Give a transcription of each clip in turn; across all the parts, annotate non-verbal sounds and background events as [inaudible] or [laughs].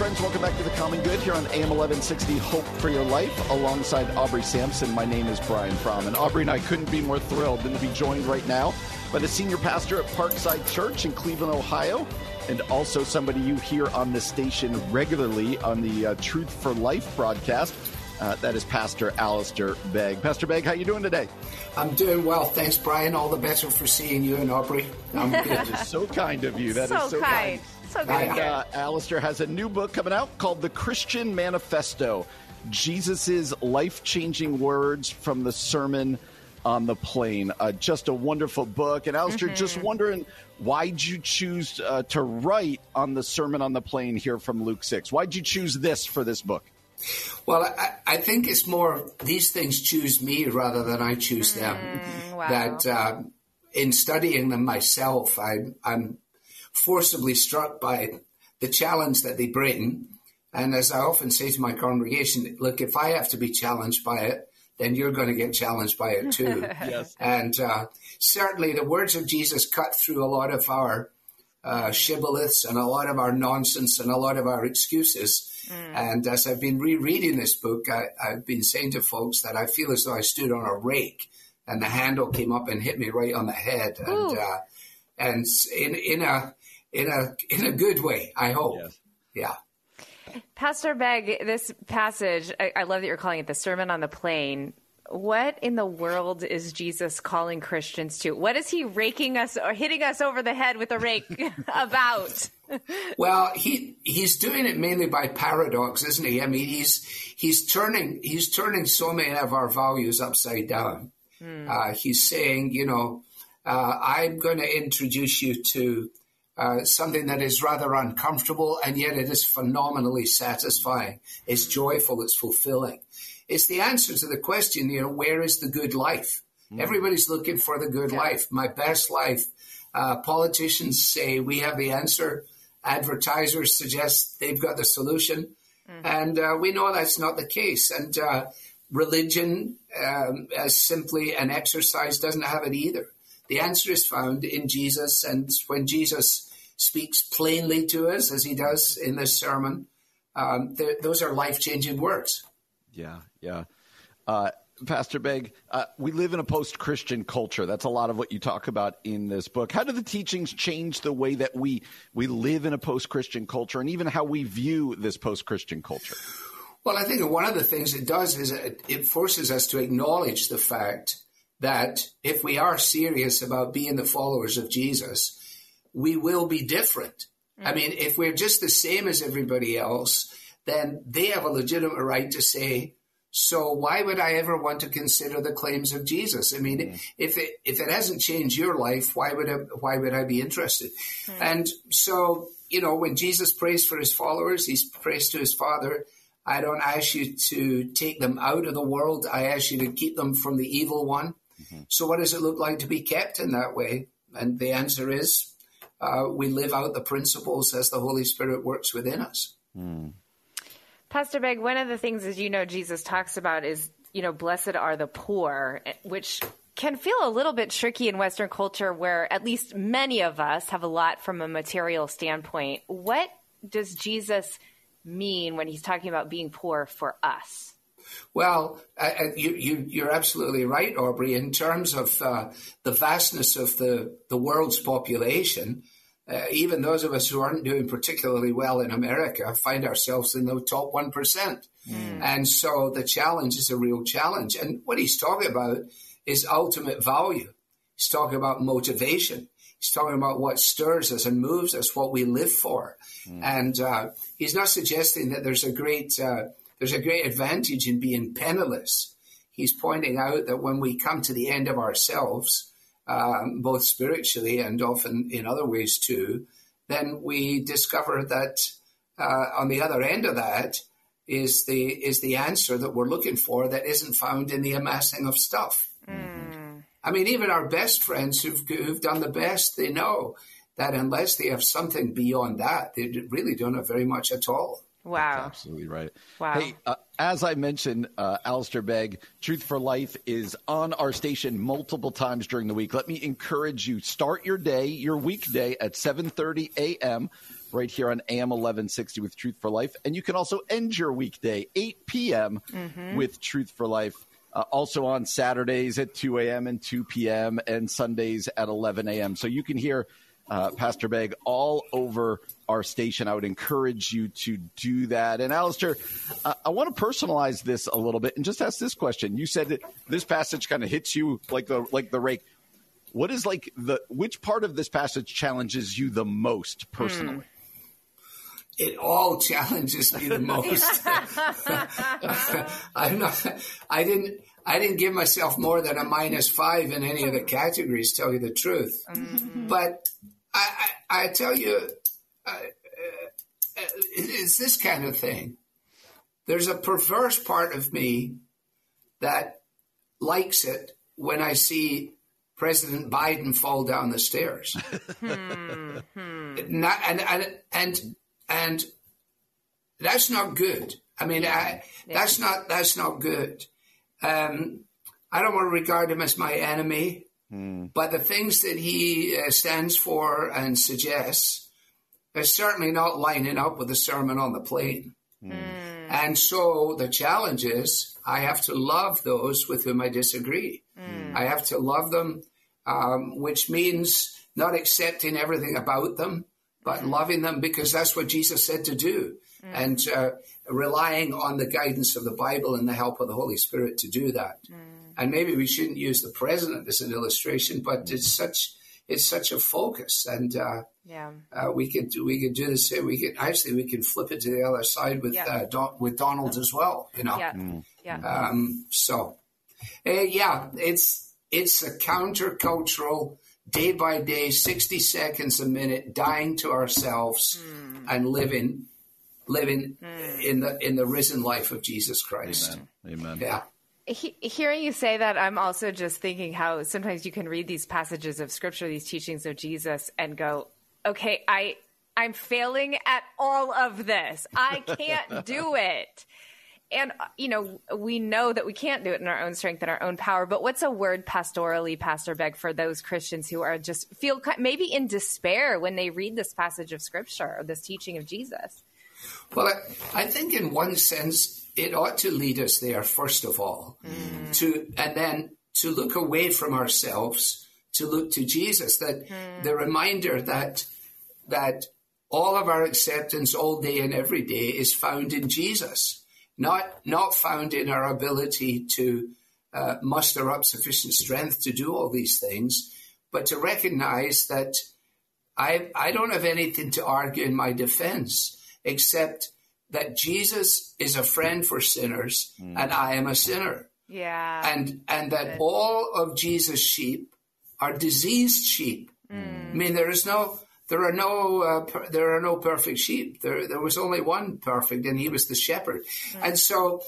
friends, welcome back to The Common Good here on AM 1160 Hope for Your Life alongside Aubrey Sampson. My name is Brian Fromm, and Aubrey and I couldn't be more thrilled than to be joined right now by the senior pastor at Parkside Church in Cleveland, Ohio, and also somebody you hear on the station regularly on the uh, Truth for Life broadcast. Uh, that is Pastor Alistair Begg. Pastor Begg, how you doing today? I'm doing well. Thanks, Brian. All the better for seeing you and Aubrey. I'm [laughs] good. That is so kind of you. That so is so kind. kind. So good. And uh, Alistair has a new book coming out called The Christian Manifesto Jesus' Life Changing Words from the Sermon on the Plain. Uh, just a wonderful book. And Alistair, just wondering, why'd you choose uh, to write on the Sermon on the Plain here from Luke 6? Why'd you choose this for this book? Well, I, I think it's more these things choose me rather than I choose them. wow. That uh, in studying them myself, I, I'm forcibly struck by the challenge that they bring. And as I often say to my congregation, look, if I have to be challenged by it, then you're going to get challenged by it too. [laughs] Yes. And uh, certainly the words of Jesus cut through a lot of our uh, shibboleths and a lot of our nonsense and a lot of our excuses. And as I've been rereading this book, I, I've been saying to folks that I feel as though I stood on a rake and the handle came up and hit me right on the head. And, uh, and in, in a, in a, in a good way, I hope. Yes. Yeah. Pastor Begg, this passage, I, I love that you're calling it the Sermon on the Plain. What in the world is Jesus calling Christians to? What is he raking us or hitting us over the head with a rake [laughs] about? Well, he he's doing it mainly by paradox, isn't he? I mean, he's he's turning he's turning so many of our values upside down. Uh, he's saying, you know, uh, I'm going to introduce you to uh, something that is rather uncomfortable, and yet it is phenomenally satisfying. It's joyful. It's fulfilling. It's the answer to the question, you know, where is the good life? Everybody's looking for the good life, my best life. Uh, politicians say we have the answer. Advertisers suggest they've got the solution. And uh, we know that's not the case. And uh, religion, um, as simply an exercise, doesn't have it either. The answer is found in Jesus. And when Jesus speaks plainly to us, as he does in this sermon, um, th- those are life changing words. Yeah, yeah. Uh, Pastor Begg, uh, we live in a post Christian culture. That's a lot of what you talk about in this book. How do the teachings change the way that we, we live in a post Christian culture and even how we view this post Christian culture? Well, I think one of the things it does is it, it forces us to acknowledge the fact that if we are serious about being the followers of Jesus, we will be different. I mm. mean, if we're just the same as everybody else, then they have a legitimate right to say, so why would I ever want to consider the claims of Jesus? I mean, mm. if it if it hasn't changed your life, why would I, why would I be interested? Mm. And so, you know, when Jesus prays for his followers, he prays to his Father. I don't ask you to take them out of the world. I ask you to keep them from the evil one. So, what does it look like to be kept in that way? And the answer is, uh, we live out the principles as the Holy Spirit works within us. Pastor Begg, one of the things, as you know, Jesus talks about is, you know, blessed are the poor, which can feel a little bit tricky in Western culture where at least many of us have a lot from a material standpoint. What does Jesus mean when he's talking about being poor for us? Well, uh, you, you, you're absolutely right, Aubrey. In terms of uh, the vastness of the, the world's population, uh, even those of us who aren't doing particularly well in America find ourselves in the top 1%. And so the challenge is a real challenge. And what he's talking about is ultimate value. He's talking about motivation. He's talking about what stirs us and moves us, what we live for. And uh, he's not suggesting that there's a great uh, there's a great advantage in being penniless. He's pointing out that when we come to the end of ourselves, um, both spiritually and often in other ways too, then we discover that uh, on the other end of that is the is the answer that we're looking for that isn't found in the amassing of stuff. Mm. I mean, even our best friends who've who've done the best, they know that unless they have something beyond that, they really don't have very much at all. Wow. That's absolutely right. Wow. Hey, uh, as I mentioned, uh, Alistair Begg, Truth for Life is on our station multiple times during the week. Let me encourage you, start your day, your weekday at 7.30 a.m. right here on AM 1160 with Truth for Life. And you can also end your weekday 8 p.m. Mm-hmm. with Truth for Life. Uh, also on Saturdays at 2 a.m. and 2 p.m. and Sundays at 11 a.m. So you can hear – uh, Pastor Begg, all over our station. I would encourage you to do that. And Alistair, uh, I want to personalize this a little bit and just ask this question. You said that this passage kind of hits you like the like the rake. What is like the which part of this passage challenges you the most personally? Hmm. It all challenges me the most. [laughs] I'm not. I didn't. I didn't give myself more than a minus five in any of the categories. Tell you the truth, mm-hmm. but I, I, I tell you, uh, uh, it's this kind of thing. There's a perverse part of me that likes it when I see President Biden fall down the stairs. [laughs] hmm, hmm. Not, and, and, and, and that's not good. I mean, I, that's not, that's not good. Um, I don't want to regard him as my enemy. Mm. But the things that he uh, stands for and suggests are certainly not lining up with the Sermon on the Plain. Mm. And so the challenge is I have to love those with whom I disagree. Mm. I have to love them, um, which means not accepting everything about them, but loving them because that's what Jesus said to do. Mm. And uh, relying on the guidance of the Bible and the help of the Holy Spirit to do that. And maybe we shouldn't use the president as an illustration, but it's such it's such a focus, and uh, yeah, uh, we could we could do the same. We could actually we can flip it to the other side with yeah. uh, Don, with Donald as well. You know, yeah, mm. yeah. Um, so, uh, yeah, it's it's a countercultural day by day, sixty seconds a minute, dying to ourselves mm. and living living mm. in the in the risen life of Jesus Christ. Amen. Amen. Yeah he, hearing you say that, I'm also just thinking how sometimes you can read these passages of scripture, these teachings of Jesus, and go, okay, I, I'm failing at all of this. I can't [laughs] do it. And, you know, we know that we can't do it in our own strength and our own power, but what's a word pastorally, Pastor Begg, for those Christians who are just feel maybe in despair when they read this passage of scripture or this teaching of Jesus? Well, I, I think in one sense, it ought to lead us there first of all, mm. to and then to look away from ourselves, to look to Jesus. That mm. the reminder that that all of our acceptance all day and every day is found in Jesus, not not found in our ability to uh, muster up sufficient strength to do all these things, but to recognize that I I don't have anything to argue in my defense except that Jesus is a friend for sinners mm. and I am a sinner. Yeah. And and that Good. all of Jesus' sheep are diseased sheep. Mm. I mean there is no there are no uh, per, there are no perfect sheep. There there was only one perfect and he was the shepherd. Mm. And so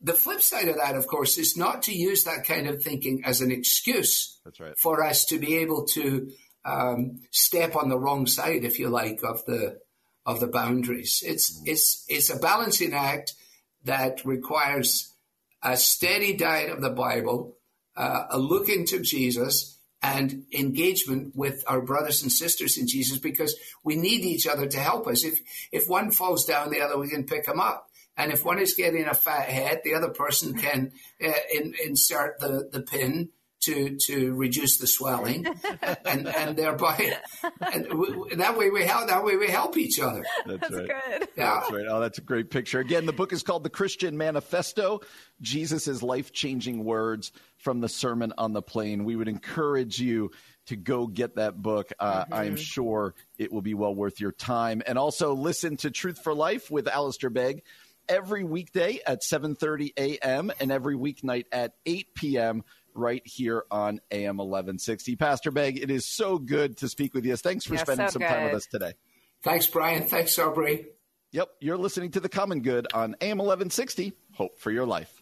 the flip side of that of course is not to use that kind of thinking as an excuse right. for us to be able to um, step on the wrong side if you like of the of the boundaries. It's it's it's a balancing act that requires a steady diet of the Bible, uh, a look into Jesus, and engagement with our brothers and sisters in Jesus, because we need each other to help us. If if one falls down, the other we can pick him up. And if one is getting a fat head, the other person can uh, in, insert the, the pin to to reduce the swelling, [laughs] and and thereby, and that way we help that way we help each other. That's, that's right. good. Yeah. That's right. Oh, that's a great picture. Again, the book is called The Christian Manifesto: Jesus' life changing words from the Sermon on the Plain. We would encourage you to go get that book. Uh, mm-hmm. I am sure it will be well worth your time. And also listen to Truth for Life with Alistair Begg every weekday at 7:30 a.m. and every weeknight at 8 p.m. right here on AM 1160. Pastor Begg, it is so good to speak with you. Thanks for Yeah, spending so some time with us today. Thanks, Brian. Thanks, Aubrey. Yep, you're listening to The Common Good on AM 1160. Hope for your life.